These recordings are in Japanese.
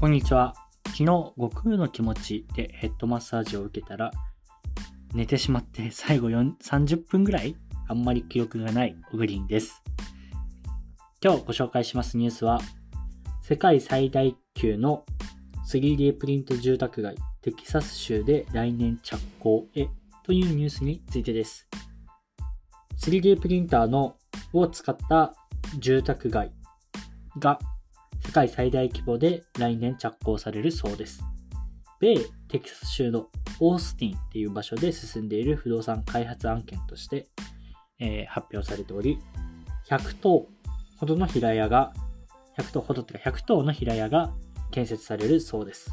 こんにちは。昨日、悟空の気持ちでヘッドマッサージを受けたら、寝てしまって最後30分ぐらいあんまり記憶がないオグリンです。今日ご紹介しますニュースは、世界最大級の 3D プリント住宅街テキサス州で来年着工へというニュースについてです。3D プリンターのを使った住宅街が世界最大規模で来年着工されるそうです。米テキサス州のオースティンっていう場所で進んでいる不動産開発案件として、えー、発表されており、100棟ほどの平屋が、100棟ほどというか100棟の平屋が建設されるそうです。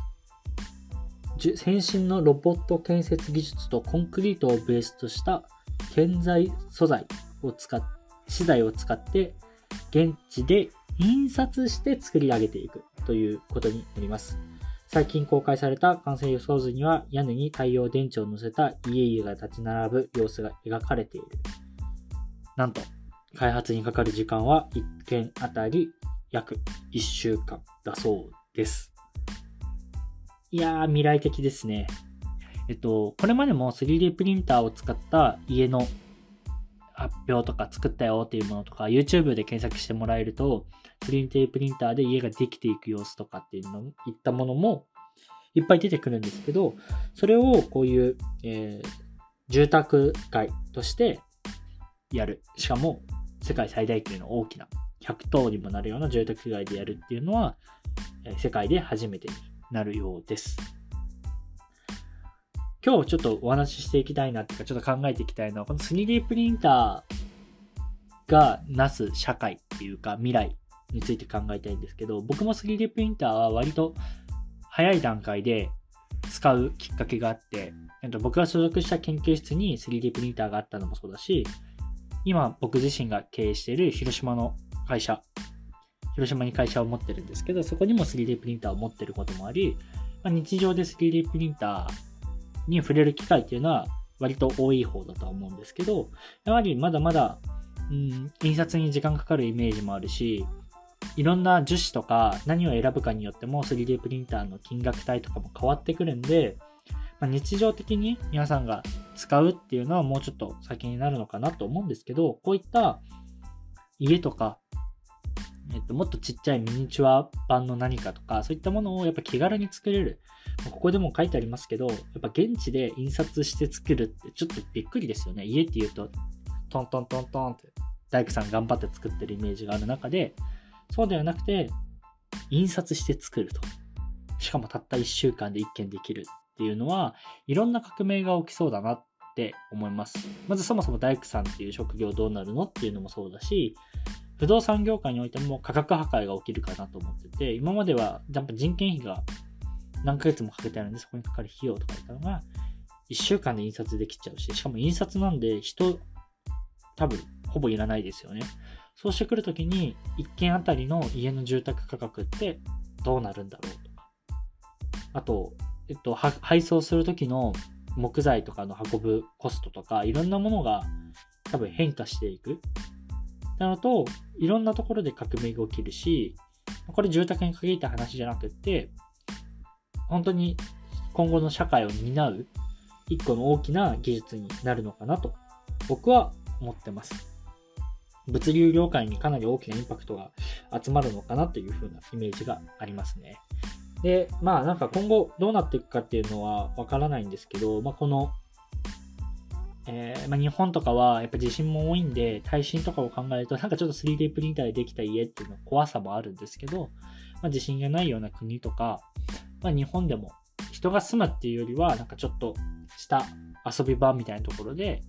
先進のロボット建設技術とコンクリートをベースとした建材素材を使っ資材を使って現地で印刷して作り上げていくということになります。最近公開された完成予想図には屋根に太陽電池を乗せた家々が立ち並ぶ様子が描かれている。なんと、開発にかかる時間は1件あたり約1週間だそうです。いやー、未来的ですね。えっと、これまでも 3D プリンターを使った家の発表とか作ったよっていうものとか、YouTube で検索してもらえると、プリンテープリンターで家ができていく様子とかっていうの、いったものもいっぱい出てくるんですけど、それをこういう、えー、住宅街としてやる。しかも、世界最大級の大きな100棟にもなるような住宅街でやるっていうのは、え、世界で初めてになるようです。今日ちょっとお話ししていきたいなっていうか、ちょっと考えていきたいのは、この 3D プリンターがなす社会っていうか未来について考えたいんですけど、僕も 3D プリンターは割と早い段階で使うきっかけがあって、僕が所属した研究室に 3D プリンターがあったのもそうだし、今僕自身が経営している広島の会社、広島に会社を持ってるんですけど、そこにも 3D プリンターを持ってることもあり、まあ、日常で 3D プリンターに触れる機会っていうのは割と多い方だとは思うんですけど、やはりまだまだ、うん、印刷に時間かかるイメージもあるし、いろんな樹脂とか何を選ぶかによっても 3D プリンターの金額帯とかも変わってくるんで、まあ、日常的に皆さんが使うっていうのはもうちょっと先になるのかなと思うんですけど、こういった家とかえっと、もっとちっちゃいミニチュア版の何かとか、そういったものをやっぱ気軽に作れる。ここでも書いてありますけど、やっぱ現地で印刷して作るってちょっとびっくりですよね。家って言うと、トントントントンって大工さん頑張って作ってるイメージがある中で、そうではなくて、印刷して作ると。しかもたった1週間で1件できるっていうのは、いろんな革命が起きそうだなって思います。まずそもそも大工さんっていう職業どうなるのっていうのもそうだし、不動産業界においても価格破壊が起きるかなと思ってて、今まではやっぱ人件費が何ヶ月もかけてあるんで、そこにかかる費用とか言ったのが、1週間で印刷できちゃうし、しかも印刷なんで人、多分、ほぼいらないですよね。そうしてくるときに、1軒あたりの家の住宅価格ってどうなるんだろうとか。あと、えっと、配送するときの木材とかの運ぶコストとか、いろんなものが多分変化していく。なのと、いろんなところで革命が起きるし、これ住宅に限った話じゃなくって、本当に今後の社会を担う一個の大きな技術になるのかなと僕は思ってます。物流業界にかなり大きなインパクトが集まるのかなというふうなイメージがありますね。で、まあなんか今後どうなっていくかっていうのはわからないんですけど、まあこのえー、まあ、日本とかはやっぱ地震も多いんで、耐震とかを考えると、なんかちょっと 3D プリンターでできた家っていうの怖さもあるんですけど、まあ、地震がないような国とか、まあ、日本でも人が住むっていうよりは、なんかちょっとした遊び場みたいなところで、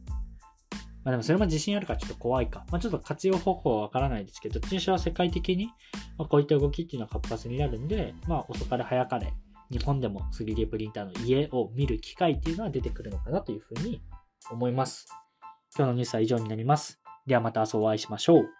まあでもそれも地震あるからちょっと怖いか。まあちょっと活用方法はわからないですけど、どっちにしろ世界的に、ま、こういった動きっていうのは活発になるんで、まあ遅かれ早かれ、日本でも 3D プリンターの家を見る機会っていうのは出てくるのかなというふうに思います。今日のニュースは以上になります。ではまた明日お会いしましょう。